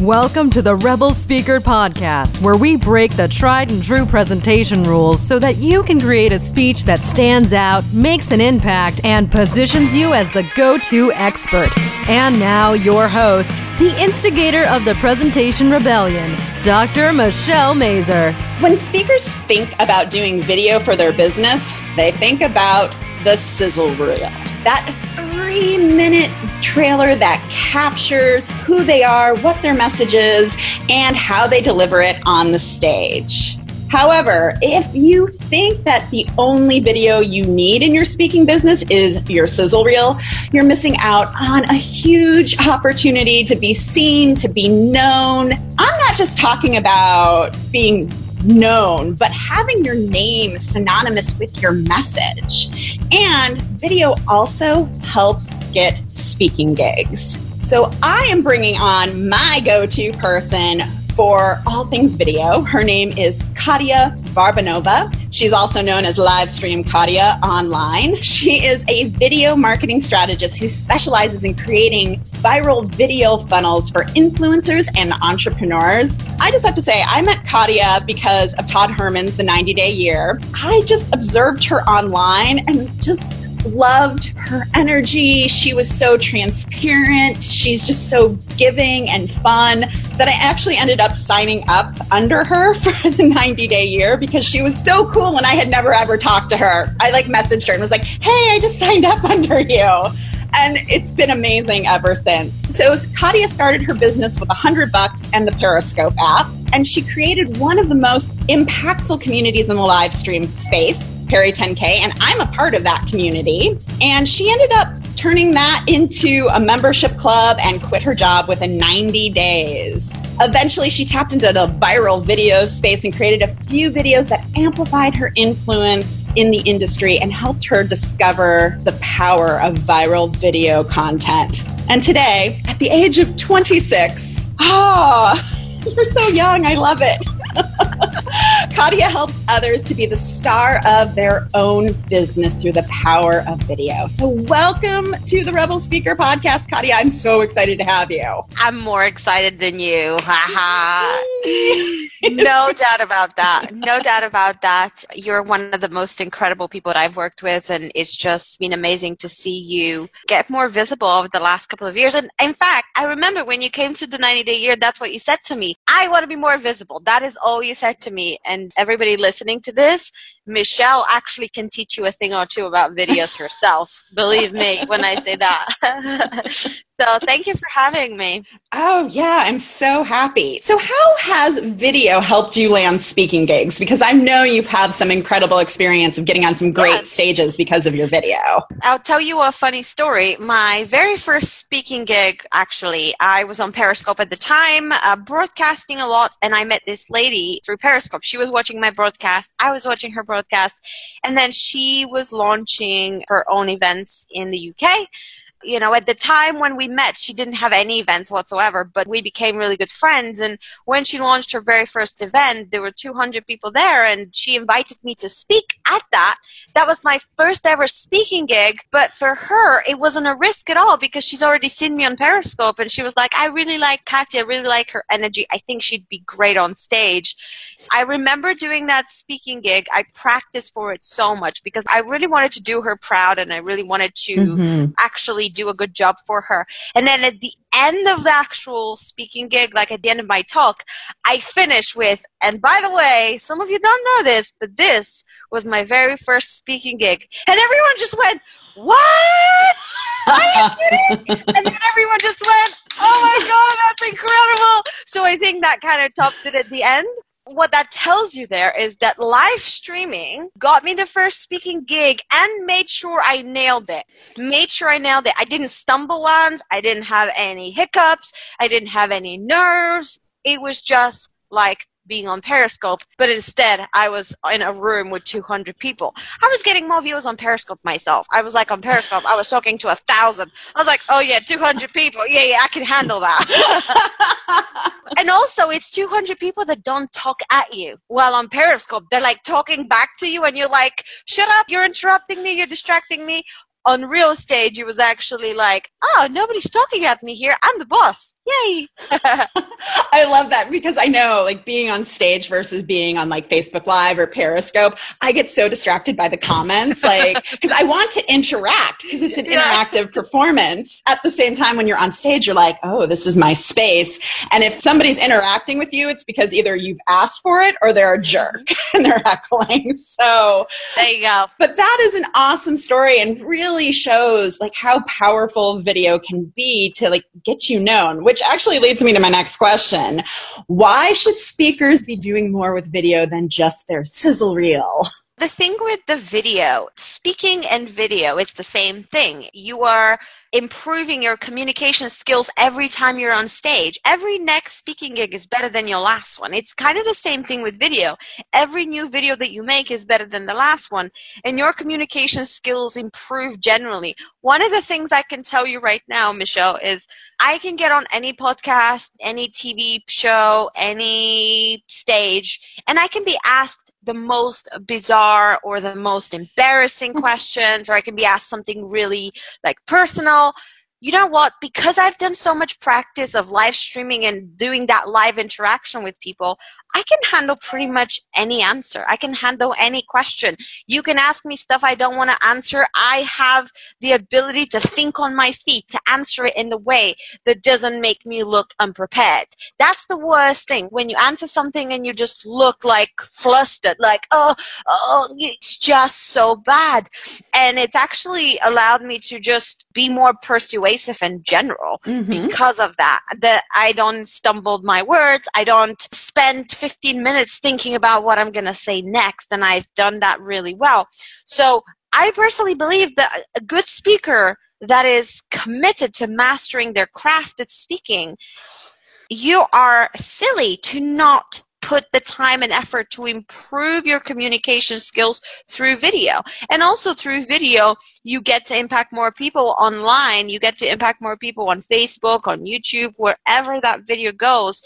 Welcome to the Rebel Speaker Podcast, where we break the tried and true presentation rules so that you can create a speech that stands out, makes an impact, and positions you as the go to expert. And now, your host, the instigator of the Presentation Rebellion, Dr. Michelle Mazur. When speakers think about doing video for their business, they think about the sizzle reel. That three minute trailer that captures who they are, what their message is, and how they deliver it on the stage. However, if you think that the only video you need in your speaking business is your sizzle reel, you're missing out on a huge opportunity to be seen, to be known. I'm not just talking about being known, but having your name synonymous with your message. And video also helps get speaking gigs. So I am bringing on my go to person for all things video. Her name is Katya Varbanova. She's also known as Livestream Katya online. She is a video marketing strategist who specializes in creating viral video funnels for influencers and entrepreneurs. I just have to say, I met Katya because of Todd Herman's The 90 Day Year. I just observed her online and just loved her energy. She was so transparent. She's just so giving and fun that I actually ended up signing up under her for the 90 day year because she was so cool and I had never ever talked to her. I like messaged her and was like, hey, I just signed up under you and it's been amazing ever since. So Katya started her business with a hundred bucks and the Periscope app, and she created one of the most impactful communities in the live stream space, Peri 10K, and I'm a part of that community. And she ended up turning that into a membership club and quit her job within 90 days. Eventually, she tapped into the viral video space and created a few videos that amplified her influence in the industry and helped her discover the power of viral video content. And today, at the age of 26, ah, oh, you're so young, I love it. Katya helps others to be the star of their own business through the power of video. So, welcome to the Rebel Speaker Podcast, Katya. I'm so excited to have you. I'm more excited than you. Ha no doubt about that. No doubt about that. You're one of the most incredible people that I've worked with, and it's just been amazing to see you get more visible over the last couple of years. And in fact, I remember when you came to the 90 day year, that's what you said to me. I want to be more visible. That is all you said to me. And everybody listening to this, Michelle actually can teach you a thing or two about videos herself. Believe me when I say that. So thank you for having me. Oh, yeah, I'm so happy. So, how has video helped you land speaking gigs? Because I know you've had some incredible experience of getting on some great stages because of your video. I'll tell you a funny story. My very first speaking gig, actually, I was on Periscope at the time, uh, broadcasting a lot, and I met this lady through Periscope. She was watching my broadcast, I was watching her broadcast, and then she was launching her own events in the UK you know, at the time when we met, she didn't have any events whatsoever, but we became really good friends. And when she launched her very first event, there were 200 people there and she invited me to speak at that. That was my first ever speaking gig. But for her, it wasn't a risk at all because she's already seen me on Periscope and she was like, I really like Katya, I really like her energy. I think she'd be great on stage. I remember doing that speaking gig. I practiced for it so much because I really wanted to do her proud and I really wanted to mm-hmm. actually do a good job for her. And then at the end of the actual speaking gig, like at the end of my talk, I finish with, and by the way, some of you don't know this, but this was my very first speaking gig. And everyone just went, What? Are you kidding? and then everyone just went, Oh my God, that's incredible. So I think that kind of topped it at the end what that tells you there is that live streaming got me the first speaking gig and made sure I nailed it. Made sure I nailed it. I didn't stumble once. I didn't have any hiccups. I didn't have any nerves. It was just like being on Periscope, but instead I was in a room with 200 people. I was getting more views on Periscope myself. I was like on Periscope, I was talking to a thousand. I was like, oh yeah, 200 people. Yeah, yeah, I can handle that. and also, it's 200 people that don't talk at you while on Periscope. They're like talking back to you, and you're like, shut up, you're interrupting me, you're distracting me on real stage, it was actually like, oh, nobody's talking at me here. I'm the boss. Yay. I love that because I know like being on stage versus being on like Facebook Live or Periscope, I get so distracted by the comments, like, because I want to interact because it's an yeah. interactive performance. At the same time, when you're on stage, you're like, oh, this is my space. And if somebody's interacting with you, it's because either you've asked for it or they're a jerk mm-hmm. and they're heckling. So there you go. But that is an awesome story and really shows like how powerful video can be to like get you known, which actually leads me to my next question. Why should speakers be doing more with video than just their sizzle reel? The thing with the video, speaking and video, it's the same thing. You are improving your communication skills every time you're on stage. Every next speaking gig is better than your last one. It's kind of the same thing with video. Every new video that you make is better than the last one, and your communication skills improve generally. One of the things I can tell you right now, Michelle, is I can get on any podcast, any TV show, any stage, and I can be asked the most bizarre or the most embarrassing questions, or I can be asked something really like personal お。You know what? Because I've done so much practice of live streaming and doing that live interaction with people, I can handle pretty much any answer. I can handle any question. You can ask me stuff I don't want to answer. I have the ability to think on my feet, to answer it in the way that doesn't make me look unprepared. That's the worst thing. When you answer something and you just look like flustered, like, oh, oh, it's just so bad. And it's actually allowed me to just be more persuasive in general mm-hmm. because of that. That I don't stumble my words. I don't spend 15 minutes thinking about what I'm going to say next, and I've done that really well. So I personally believe that a good speaker that is committed to mastering their craft at speaking, you are silly to not put the time and effort to improve your communication skills through video. And also through video, you get to impact more people online. You get to impact more people on Facebook, on YouTube, wherever that video goes.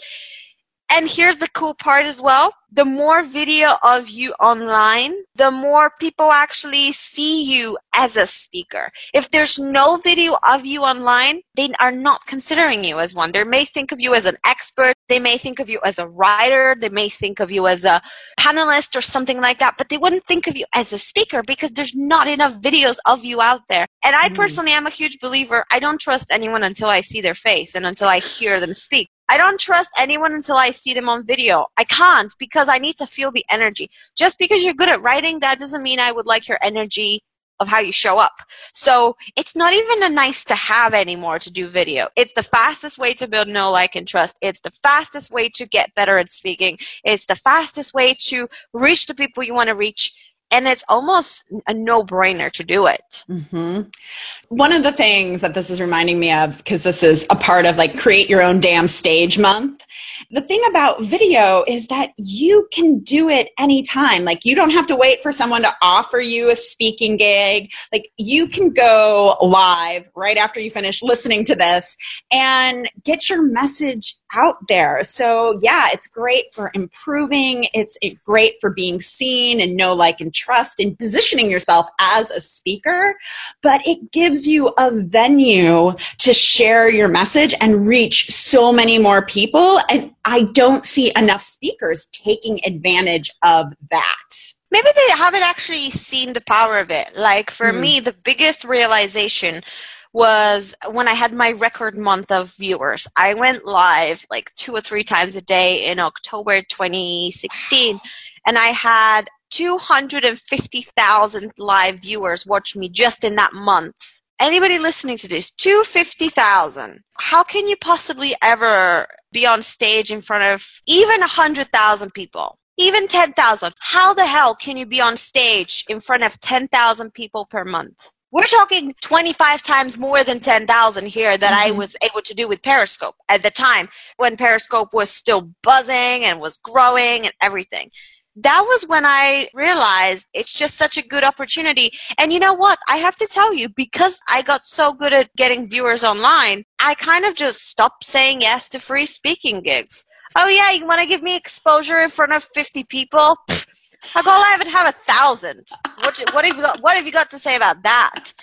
And here's the cool part as well. The more video of you online, the more people actually see you as a speaker. If there's no video of you online, they are not considering you as one. They may think of you as an expert. They may think of you as a writer. They may think of you as a panelist or something like that, but they wouldn't think of you as a speaker because there's not enough videos of you out there. And I mm. personally am a huge believer. I don't trust anyone until I see their face and until I hear them speak. I don't trust anyone until I see them on video. I can't because I need to feel the energy. Just because you're good at writing, that doesn't mean I would like your energy of how you show up. So it's not even a nice to have anymore to do video. It's the fastest way to build know, like, and trust. It's the fastest way to get better at speaking. It's the fastest way to reach the people you want to reach and it's almost a no-brainer to do it. Mm-hmm. one of the things that this is reminding me of because this is a part of like create your own damn stage month the thing about video is that you can do it anytime. Like you don't have to wait for someone to offer you a speaking gig. Like you can go live right after you finish listening to this and get your message out there so yeah it's great for improving it's great for being seen and know like and trust and positioning yourself as a speaker, but it gives you a venue to share your message and reach so many more people. And I don't see enough speakers taking advantage of that maybe they haven't actually seen the power of it. Like for mm. me, the biggest realization was when I had my record month of viewers. I went live like two or three times a day in October 2016, and I had 250,000 live viewers watch me just in that month. Anybody listening to this, 250,000. How can you possibly ever be on stage in front of even 100,000 people? Even 10,000. How the hell can you be on stage in front of 10,000 people per month? We're talking 25 times more than 10,000 here that mm-hmm. I was able to do with Periscope at the time when Periscope was still buzzing and was growing and everything that was when I realized it's just such a good opportunity. And you know what? I have to tell you, because I got so good at getting viewers online, I kind of just stopped saying yes to free speaking gigs. Oh yeah, you want to give me exposure in front of 50 people? I'll go oh, live and have a thousand. What, what have you got? What have you got to say about that?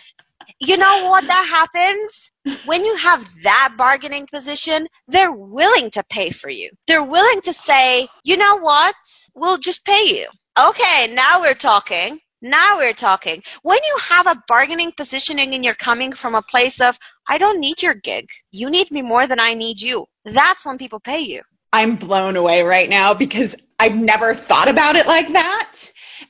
you know what that happens? When you have that bargaining position, they're willing to pay for you. They're willing to say, you know what? We'll just pay you. Okay, now we're talking. Now we're talking. When you have a bargaining positioning and you're coming from a place of, I don't need your gig. You need me more than I need you. That's when people pay you. I'm blown away right now because I've never thought about it like that.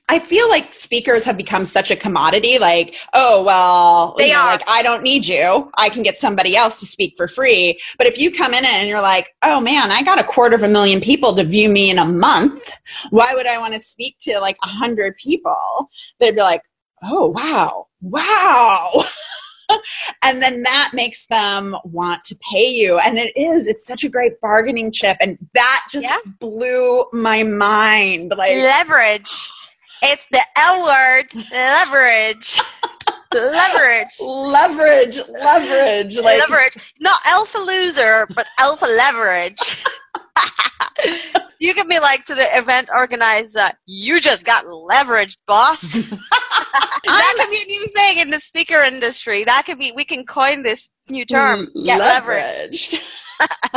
I feel like speakers have become such a commodity. Like, oh well, they you know, are. Like, I don't need you. I can get somebody else to speak for free. But if you come in and you're like, oh man, I got a quarter of a million people to view me in a month. Why would I want to speak to like a hundred people? They'd be like, oh wow, wow. and then that makes them want to pay you and it is it's such a great bargaining chip and that just Yeah. blew my mind like Leverage. It's the L word. Leverage. leverage. leverage leverage like leverage. Not alpha loser, but alpha leverage. you can be like to the event organizer, you just got leveraged, boss. that could be a new thing in the speaker industry. That could be, we can coin this new term. Mm, get leveraged. leveraged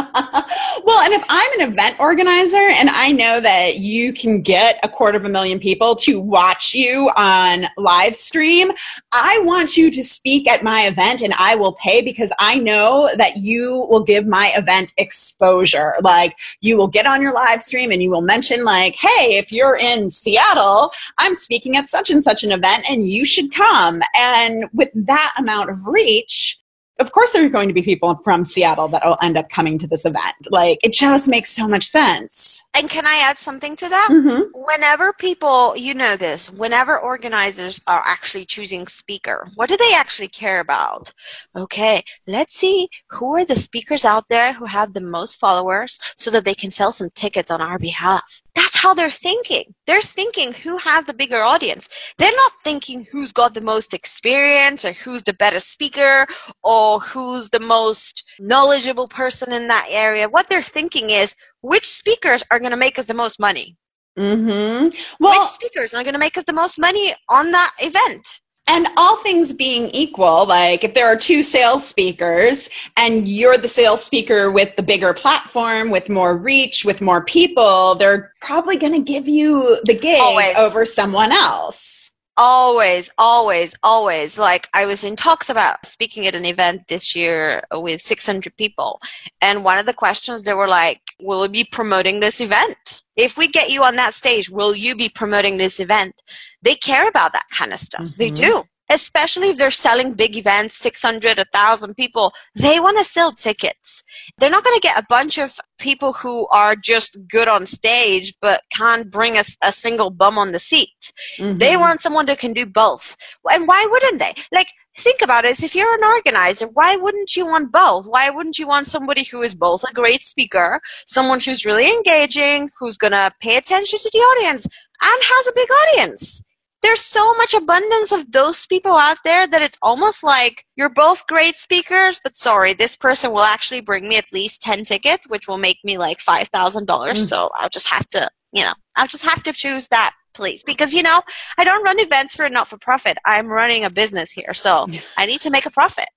well and if i'm an event organizer and i know that you can get a quarter of a million people to watch you on live stream i want you to speak at my event and i will pay because i know that you will give my event exposure. Like you will get on your live stream and you will mention like hey if you're in seattle i'm speaking at such and such an event and you should come. And with that amount of reach of course there are going to be people from Seattle that will end up coming to this event. Like it just makes so much sense. And can I add something to that? Mm-hmm. Whenever people, you know this, whenever organizers are actually choosing speaker, what do they actually care about? Okay, let's see who are the speakers out there who have the most followers so that they can sell some tickets on our behalf. That's how they're thinking. They're thinking who has the bigger audience. They're not thinking who's got the most experience or who's the better speaker or who's the most knowledgeable person in that area. What they're thinking is which speakers are going to make us the most money? Mm-hmm. Well, which speakers are going to make us the most money on that event? and all things being equal, like if there are two sales speakers and you're the sales speaker with the bigger platform, with more reach, with more people, they're probably going to give you the gig Always. over someone else. Always, always, always. Like I was in talks about speaking at an event this year with 600 people. And one of the questions they were like, will we be promoting this event? If we get you on that stage, will you be promoting this event? They care about that kind of stuff. They Mhm. do. Especially if they're selling big events, 600, 1,000 people, they want to sell tickets. They're not going to get a bunch of people who are just good on stage but can't bring us a, single bum on the seat. They Mhm. want someone that can do both. And why wouldn't they? Like, think about it. If you're an organizer, why wouldn't you want both? Why wouldn't you want somebody who is both a great speaker, someone who's really engaging, who's going to pay attention to the audience, and has a big audience? There's so much abundance of those people out there that it's almost like you're both great speakers, but sorry, this person will actually bring me at least 10 tickets, which will make me like $5,000. Mm. So I'll just have to, you know, I'll just have to choose that please because you know i don't run events for a not-for-profit. I'm running a business here so i need to make a profit.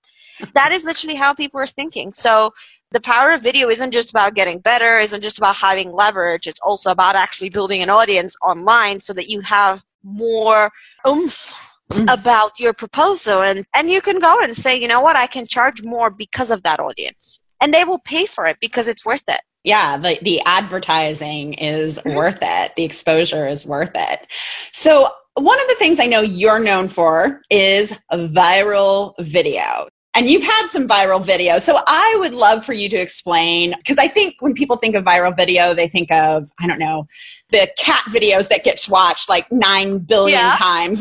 That is literally how people are thinking. So the power of video isn't just about getting better isn't just about having leverage. It's also about actually building an audience online so that you have more oomph Mm. about your proposal and and you can go and say you know what? I can charge more because of that audience. And they will pay for it because it's worth it yeah the, the advertising is Mhm. worth it. The exposure is worth it. So one of the things i know you're known for is viral video. And you've had some viral video. So i would love for you to explain because i think when people think of viral video they think of i don't know the cat videos that gets watched like 9 billion Yeah. times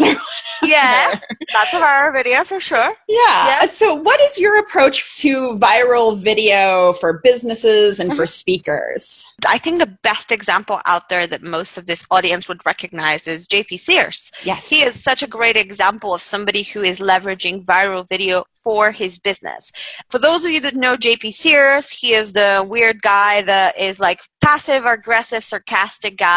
yeah that's a viral video for sure Yeah. Yeah. So, what is your approach to viral video for businesses and Mm-hmm. for speakers? I think the best example out there that most of this audience would recognize is JP Sears. Yes. He is such a great example of somebody who is leveraging viral video for his business. For those of you that know JP Sears, he is the weird guy that is like passive aggressive sarcastic guy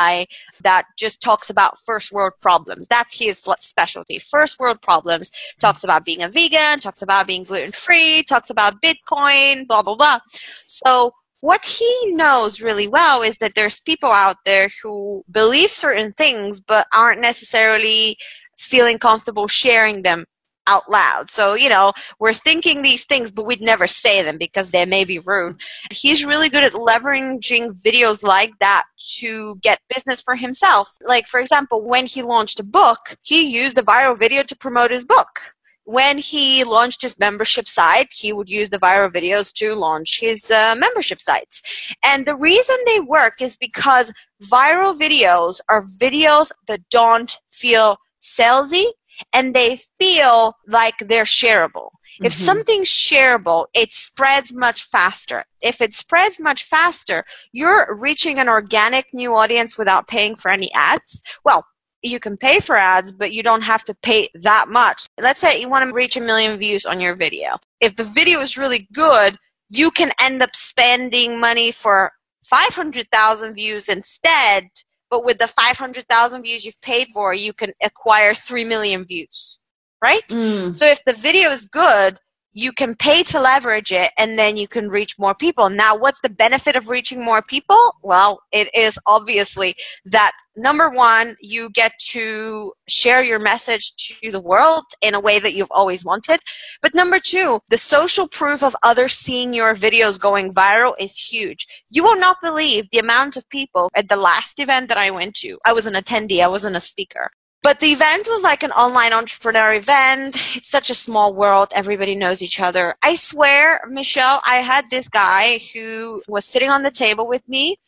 that just talks about first world problems. That's his specialty. First world problems talks about being a vegan talks about being gluten free talks about bitcoin blah blah blah. So what he knows really well is that there's people out there who believe certain things but aren't necessarily feeling comfortable sharing them out loud. So, you know, we're thinking these things, but we'd never say them because they may be rude. He's really good at leveraging videos like that to get business for himself. Like, for example, when he launched a book, he used a viral video to promote his book when he launched his membership site, he would use the viral videos to launch his uh, membership sites. And the reason they work is because viral videos are videos that don't feel salesy and they feel like they're shareable. Mm-hmm. If something's shareable, it spreads much faster. If it spreads much faster, you're reaching an organic new audience without paying for any ads. Well, you can pay for ads, but you don't have to pay that much. Let's say you want to reach a million views on your video. If the video is really good, you can end up spending money for 500,000 views instead, but with the 500,000 views you've paid for, you can acquire 3 million views, right? Mm. So if the video is good, you can pay to leverage it and then you can reach more people. Now, what's the benefit of reaching more people? Well, it is obviously that number one, you get to share your message to the world in a way that you've always wanted. But number two, the social proof of others seeing your videos going viral is huge. You will not believe the amount of people at the last event that I went to. I was an attendee, I wasn't a speaker. But the event was like an online entrepreneur event. It's such a small world. Everybody knows each other. I swear, Michelle, I had this guy who was sitting on the table with me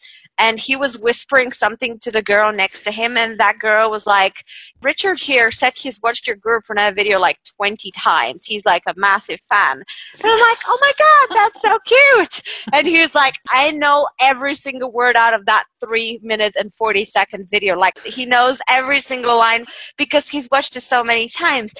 and he was whispering something to the girl next to him and that girl was like richard here said he's watched your girlfriend video like 20 times. He's like a massive fan. And i'm like oh my god that's so cute. And he was like i know every single word out of that three minute and 40 second video. Like he knows every single line because he's watched it so many times.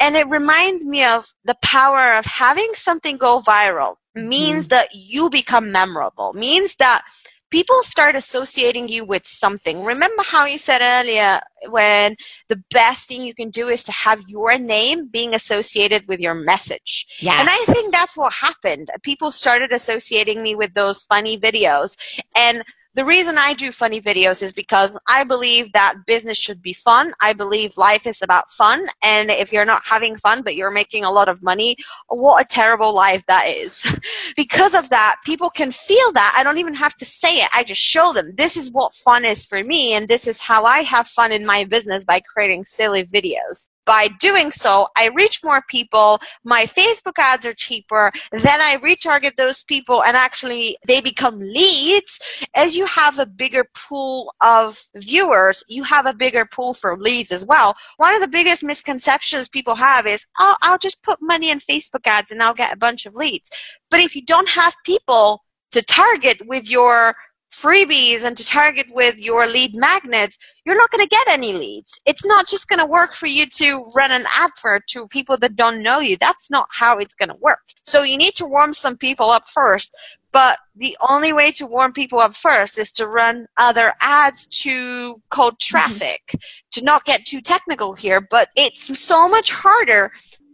And it reminds me of the power of having something go viral. Means mm. that you become memorable. Means that people start associating you with something. Remember how you said earlier when the best thing you can do is to have your name being associated with your message. Yes. And I think that's what happened. People started associating me with those funny videos and the reason I do funny videos is because I believe that business should be fun. I believe life is about fun. And if you're not having fun, but you're making a lot of money, what a terrible life that is. because of that, people can feel that. I don't even have to say it. I just show them this is what fun is for me. And this is how I have fun in my business by creating silly videos by doing so, I reach more people. My Facebook ads are cheaper. Then I retarget those people and actually they become leads. As you have a bigger pool of viewers, you have a bigger pool for leads as well. One of the biggest misconceptions people have is, oh, I'll just put money in Facebook ads and I'll get a bunch of leads. But if you don't have people to target with your freebies and to target with your lead magnet, you're not going to get any leads. It's not just going to work for you to run an advert to people that don't know you. That's not how it's going to work. So you need to warm some people up first. But the only way to warm people up first is to run other ads to cold mm-hmm. traffic. Mm-hmm. To not get too technical here, but it's so much harder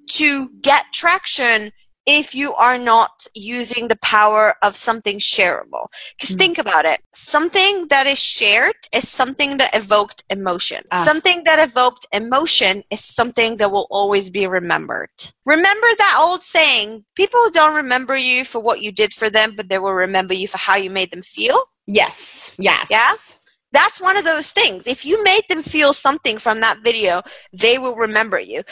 to get traction if you are not using the power of something shareable. Because mm. think about it. Something that is shared is something that evoked emotion. Ah. Something that evoked emotion is something that will always be remembered. Remember that old saying, people don't remember you for what you did for them, but they will remember you for how you made them feel? Yes. Yes. Yeah? That's one of those things. If you made them feel something from that video, they will remember you.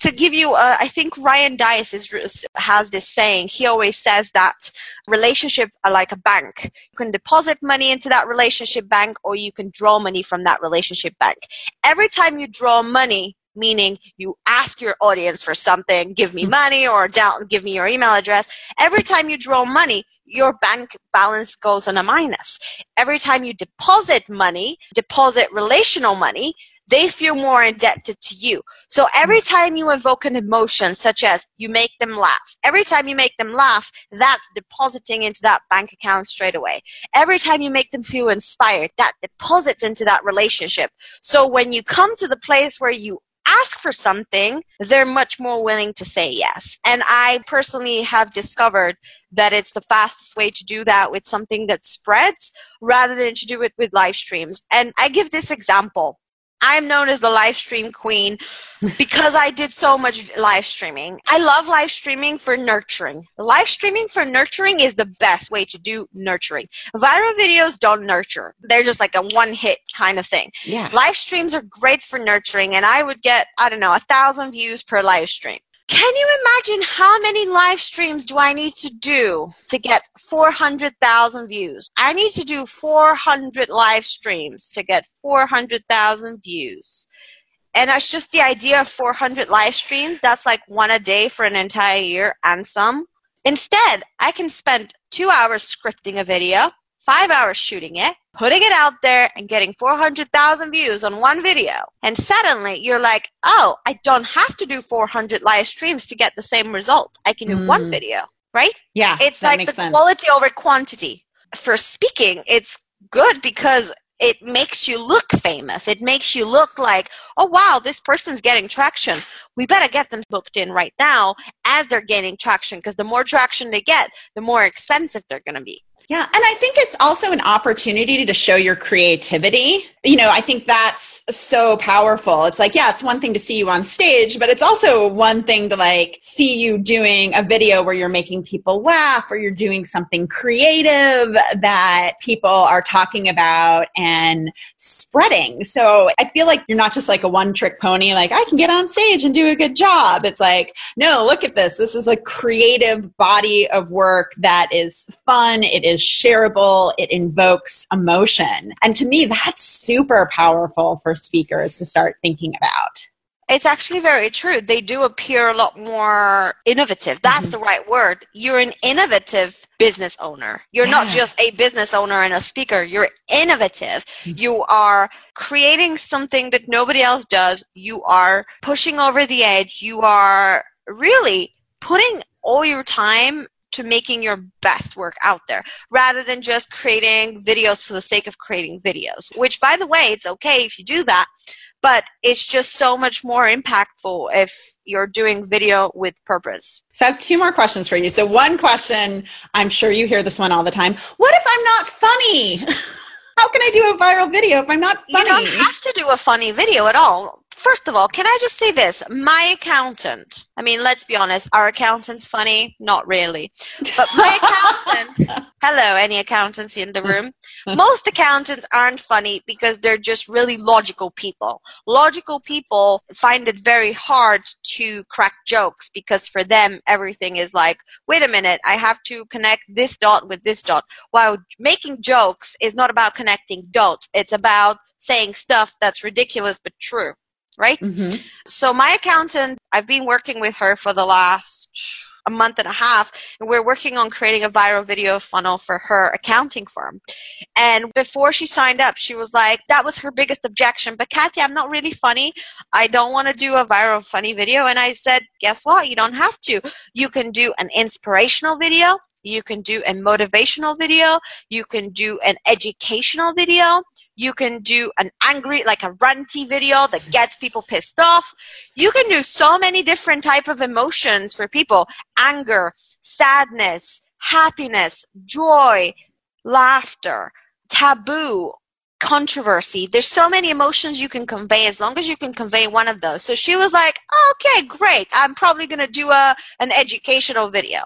To give you, uh, I think Ryan Deiss is, has this saying. He always says that relationship are like a bank. You can deposit money into that relationship bank, or you can draw money from that relationship bank. Every time you draw money, meaning you ask your audience for something, give me hmm. money, or down, give me your email address. Every time you draw money, your bank balance goes on a minus. Every time you deposit money, deposit relational money, they feel more indebted to you. So every mm. time you evoke an emotion, such as you make them laugh, every time you make them laugh, that's depositing into that bank account straight away. Every time you make them feel inspired, that deposits into that relationship. So when you come to the place where you ask for something, they're much more willing to say yes. And I personally have discovered that it's the fastest way to do that with something that spreads rather than to do it with live streams. And I give this example. I'm known as the live stream queen because I did so much live streaming. I love live streaming for nurturing. Live streaming for nurturing is the best way to do nurturing. Viral videos don't nurture. They're just like a one hit kind of thing. Yeah. Live streams are great for nurturing and I would get, I don't know, a thousand views per live stream. Can you imagine how many live streams do I need to do to get 400,000 views? I need to do 400 live streams to get 400,000 views. And that's just the idea of 400 live streams. That's like one a day for an entire year and some. Instead, I can spend two hours scripting a video, five hours shooting it, putting it out there and getting 400,000 views on one video. And suddenly you're like, oh, I don't have to do 400 live streams to get the same result. I can do mm. one video, right? Yeah. It's like the sense. quality over quantity. For speaking, it's good because it makes you look famous. It makes you look like, oh wow, this person's getting traction. We better get them booked in right now as they're gaining traction because the more traction they get, the more expensive they're going to be. Yeah, and I think it's also an opportunity to show your creativity. You know, I think that's so powerful. It's like, yeah, it's one thing to see you on stage, but it's also one thing to like see you doing a video where you're making people laugh or you're doing something creative that people are talking about and spreading. So I feel like you're not just like a one trick pony, like I can get on stage and do a good job. It's like, no, look at this. This is a creative body of work that is fun. It is shareable, it invokes emotion. And to me, that's super powerful for speakers to start thinking about. It's actually very true. They do appear a lot more innovative. That's mm-hmm. the right word. You're an innovative business owner. You're yeah. not just a business owner and a speaker. You're innovative. Mm-hmm. You are creating something that nobody else does. You are pushing over the edge. You are really putting all your time to making your best work out there rather than just creating videos for the sake of creating videos, which, by the way, it's okay if you do that, but it's just so much more impactful if you're doing video with purpose. So I have two more questions for you. So, one question, I'm sure you hear this one all the time What if I'm not funny? How can I do a viral video if I'm not funny? You don't have to do a funny video at all. First of all, can I just say this? My accountant, I mean, let's be honest, our accountant's funny? Not really. But my accountant, hello, any accountants in the room? Most accountants aren't funny because they're just really logical people. Logical people find it very hard to crack jokes because for them, everything is like, wait a minute, I have to connect this dot with this dot. While making jokes is not about connecting dots, it's about saying stuff that's ridiculous but true right? Mm-hmm. So my accountant, I've been working with her for the last a month and a half and we're working on creating a viral video funnel for her accounting firm. And before she signed up she was like that was her biggest objection. But kathy i'm not really funny. I don't want to do a viral funny video. And i said guess what? You don't have to. You can do an inspirational video you can do a motivational video you can do an educational video you can do an angry, like a ranty video that gets people pissed off. You can do so many different type of emotions for people. Anger, sadness, happiness, joy, laughter, taboo, controversy. There's so many emotions you can convey as long as you can convey one of those. So she was like, okay, great. I'm probably going to do a, an educational video.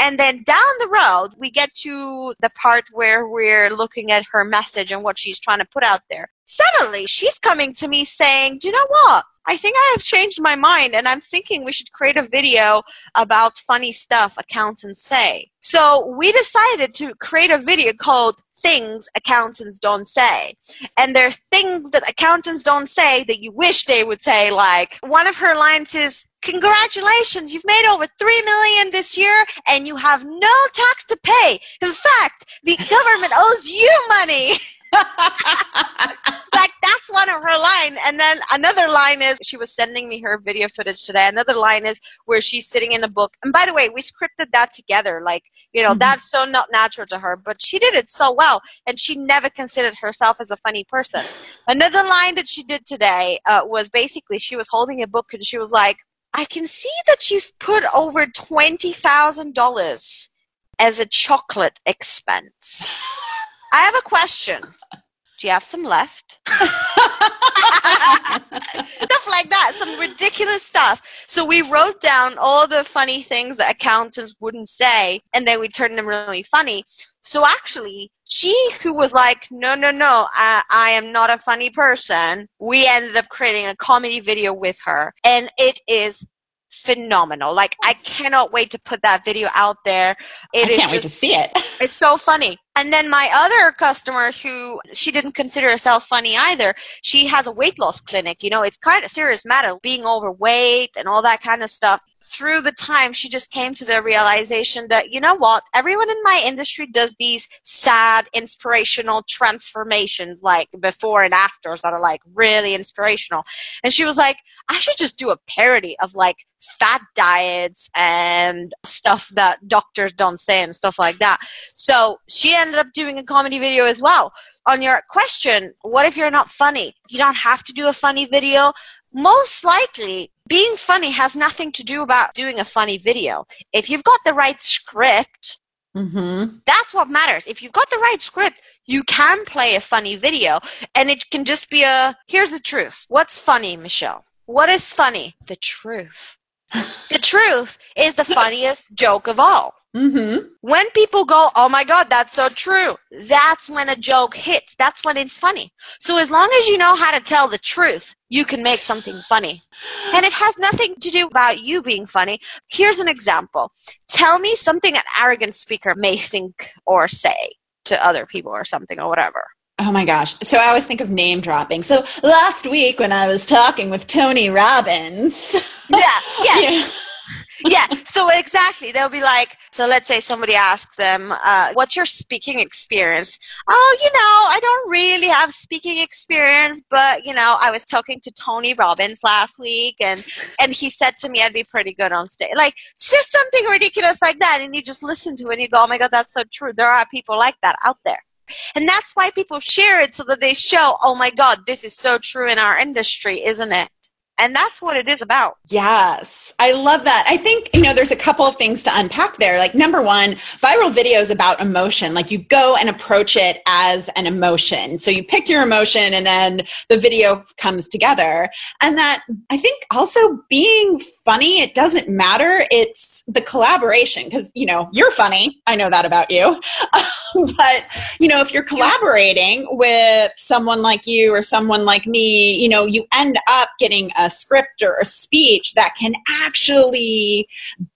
And then down the road, we get to the part where we're looking at her message and what she's trying to put out there. Suddenly, she's coming to me saying, you know what? I think I have changed my mind and I'm thinking we should create a video about funny stuff accountants say. So we decided to create a video called things accountants don't say. And there's things that accountants don't say that you wish they would say, like one of her lines is, Congratulations, you've made over three million this year and you have no tax to pay. In fact, the government owes you money. like that's one of her line. And then another line is she was sending me her video footage today. Another line is where she's sitting in the book. And by the way we scripted that together. Like you know mm-hmm. that's so not natural to her but she did it so well. And she never considered herself as a funny person. Another line that she did today uh, was basically she was holding a book and she was like i can see that you've put over $20000 as a chocolate expense i have a question do you have some left? stuff like that, some ridiculous stuff. So we wrote down all the funny things that accountants wouldn't say, and then we turned them really funny. So actually, she who was like, no, no, no, I, I am not a funny person, we ended up creating a comedy video with her, and it is phenomenal. Like I cannot wait to put that video out there. It I can't just, wait to see it. it's so funny. And then my other customer who she didn't consider herself funny either, she has a weight loss clinic. You know, it's kind of serious matter, being overweight and all that kind of stuff. Through the time, she just came to the realization that, you know what, everyone in my industry does these sad, inspirational transformations, like before and afters that are like really inspirational. And she was like, I should just do a parody of like fat diets and stuff that doctors don't say and stuff like that. So she ended up doing a comedy video as well. On your question, what if you're not funny? You don't have to do a funny video. Most likely, being funny has nothing to do about doing a funny video. If you've got the right script, Mm-hmm. That's what matters. If you've got the right script, you can play a funny video and it can just be a here's the truth. What's funny, Michelle? What is funny? The truth. The truth is the funniest joke of all. Mm-hmm. When people go, oh my God, that's so true, that's when a joke hits. That's when it's funny. So as long as you know how to tell the truth, you can make something funny. And it has nothing to do about you being funny. Here's an example. Tell me something an arrogant speaker may think or say to other people or something or whatever. Oh my gosh. So I always think of name dropping. So last week when I was talking with Tony Robbins. Yeah, yeah. yeah. yeah, so exactly. They'll be like, so let's say somebody asks them, uh, what's your speaking experience? Oh, you know, I don't really have speaking experience, but, you know, I was talking to Tony Robbins last week and, and he said to me I'd be pretty good on stage. Like, it's just something ridiculous like that. And you just listen to it and you go, oh my God, that's so true. There are people like that out there. And that's why people share it so that they show, oh my God, this is so true in our industry, isn't it? And that's what it is about. Yes. I love that. I think, you know, there's a couple of things to unpack there. Like, number one, viral video is about emotion. Like, you go and approach it as an emotion. So you pick your emotion and then the video comes together. And that I think also being funny, it doesn't matter. It's the collaboration because, you know, you're funny. I know that about you. but, you know, if you're collaborating with someone like you or someone like me, you know, you end up getting a script or a speech that can actually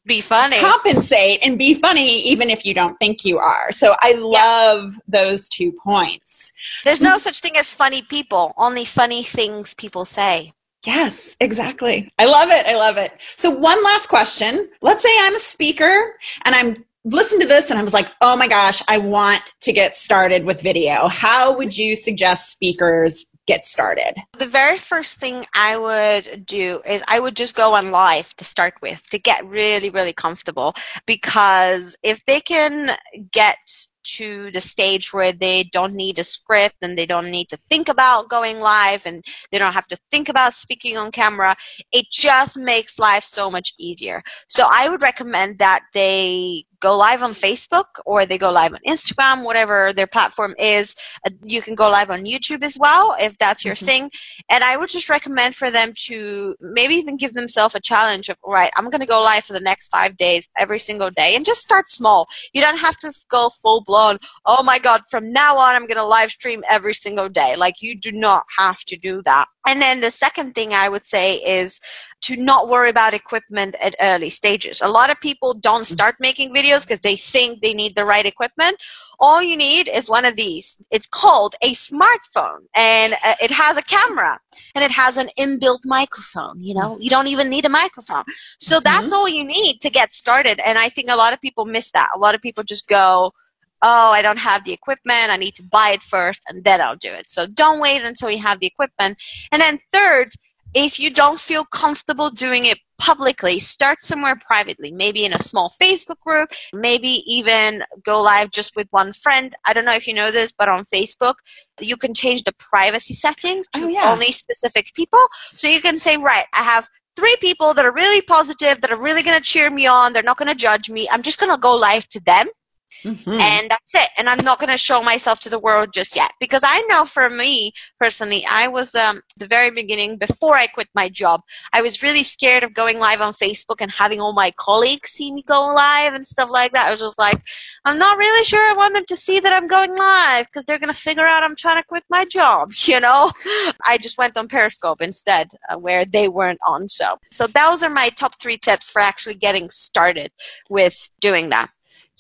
be funny, compensate, and be funny, even if you don't think you are. So I love yeah. those two points. There's no such thing as funny people, only funny things people say. Yes, exactly. I love it. I love it. So, one last question. Let's say I'm a speaker and I'm listening to this and I was like, oh my gosh, I want to get started with video. How would you suggest speakers get started? The very first thing I would do is I would just go on live to start with to get really, really comfortable because if they can get to the stage where they don't need a script and they don't need to think about going live and they don't have to think about speaking on camera. It just makes life so much easier. So I would recommend that they go live on Facebook or they go live on Instagram, whatever their platform is. Uh, you can go live on YouTube as well if that's your mm-hmm. thing. And I would just recommend for them to maybe even give themselves a challenge of, all right, I'm going to go live for the next five days every single day and just start small. You don't have to go full blown, oh my God, from now on, I'm going to live stream every single day. Like you do not have to do that. And then the second thing I would say is to not worry about equipment at early stages. A lot of people don't mm-hmm. start making videos because they think they need the right equipment. All you need is one of these. It's called a smartphone and uh, it has a camera and it has an inbuilt microphone. You know, you don't even need a microphone. So mm-hmm. that's all you need to get started. And I think a lot of people miss that. A lot of people just go, oh, I don't have the equipment. I need to buy it first and then I'll do it. So don't wait until you have the equipment. And then third, if you don't feel comfortable doing it publicly, start somewhere privately, maybe in a small Facebook group, maybe even go live just with one friend. I don't know if you know this, but on Facebook, you can change the privacy setting to Oh, yeah. only specific people. So you can say, right, I have three people that are really positive, that are really going to cheer me on. They're not going to judge me. I'm just going to go live to them Mhm. and that's it. And i'm not going to show myself to the world just yet. Because i know for me personally i was um, the very beginning before i quit my job i was really scared of going live on facebook and having all my colleagues see me go live and stuff like that. I was just like i'm not really sure i want them to see that i'm going live because they're going to figure out i'm trying to quit my job you know? I just went on periscope instead uh, where they weren't on so. So those are my top three tips for actually getting started with doing that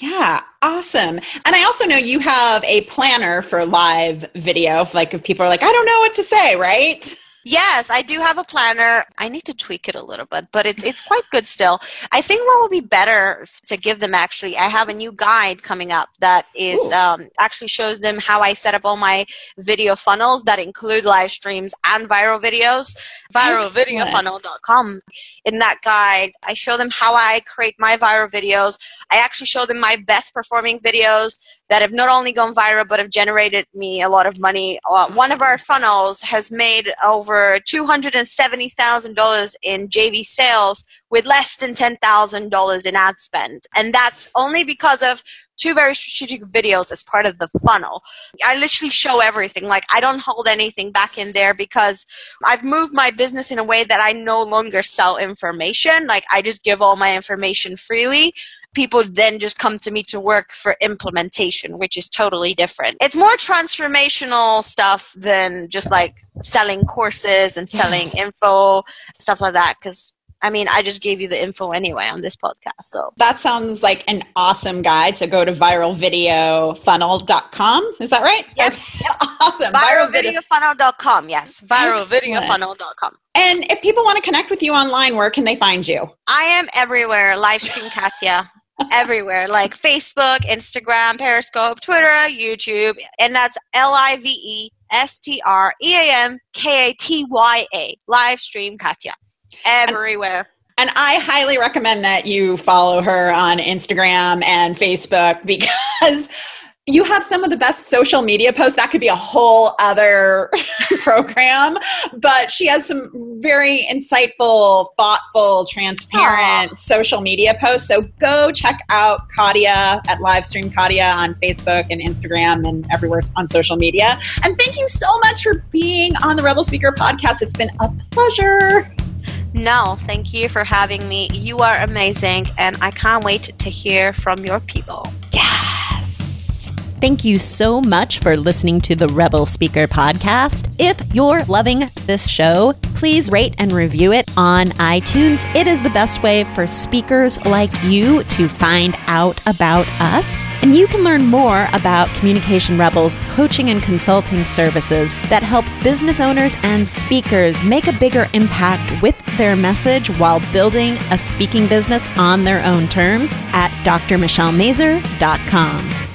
Yeah, awesome. And I also know you have a planner for live video. Like if people are like, I don't know what to say, right? Yes, I do have a planner. I need to tweak it a little bit, but it, it's quite good still. I think what will be better to give them actually, I have a new guide coming up that is um, actually shows them how I set up all my video funnels that include live streams and viral videos. Viralvideofunnel.com. In that guide, I show them how I create my viral videos. I actually show them my best performing videos that have not only gone viral but have generated me a lot of money. Uh, one of our funnels has made over $270,000 in JV sales with less than $10,000 in ad spend. And that's only because of two very strategic videos as part of the funnel. I literally show everything. Like I don't hold anything back in there because I've moved my business in a way that I no longer sell information. Like I just give all my information freely people then just come to me to work for implementation, which is totally different. It's more transformational stuff than just like selling courses and selling info, stuff like that. Because I mean, I just gave you the info anyway on this podcast. So That sounds like an awesome guide. So go to viralvideofunnel.com. Is that right? Yep, Okay. Awesome. Viralvideofunnel.com. Yes, viralvideofunnel.com. And if people want to connect with you online, where can they find you? I am everywhere. Livestream Katya. Everywhere like Facebook, Instagram, Periscope, Twitter, YouTube. And that's L I V E S T R E A M K A T Y A. Livestream Katya. Everywhere. And I highly recommend that you follow her on Instagram and Facebook because you have some of the best social media posts. That could be a whole other program, but she has some very insightful, thoughtful, transparent social media posts. So go check out Katya at Livestream Katya on Facebook and Instagram and everywhere on social media. And thank you so much for being on the Rebel Speaker podcast. It's been a pleasure. No, thank you for having me. You are amazing, and I can't wait to hear from your people. Yes. Thank you so much for listening to the Rebel Speaker podcast. If you're loving this show, please rate and review it on iTunes. It is the best way for speakers like you to find out about us. And you can learn more about Communication Rebels coaching and consulting services that help business owners and speakers make a bigger impact with their message while building a speaking business on their own terms at drmichellemazur.com.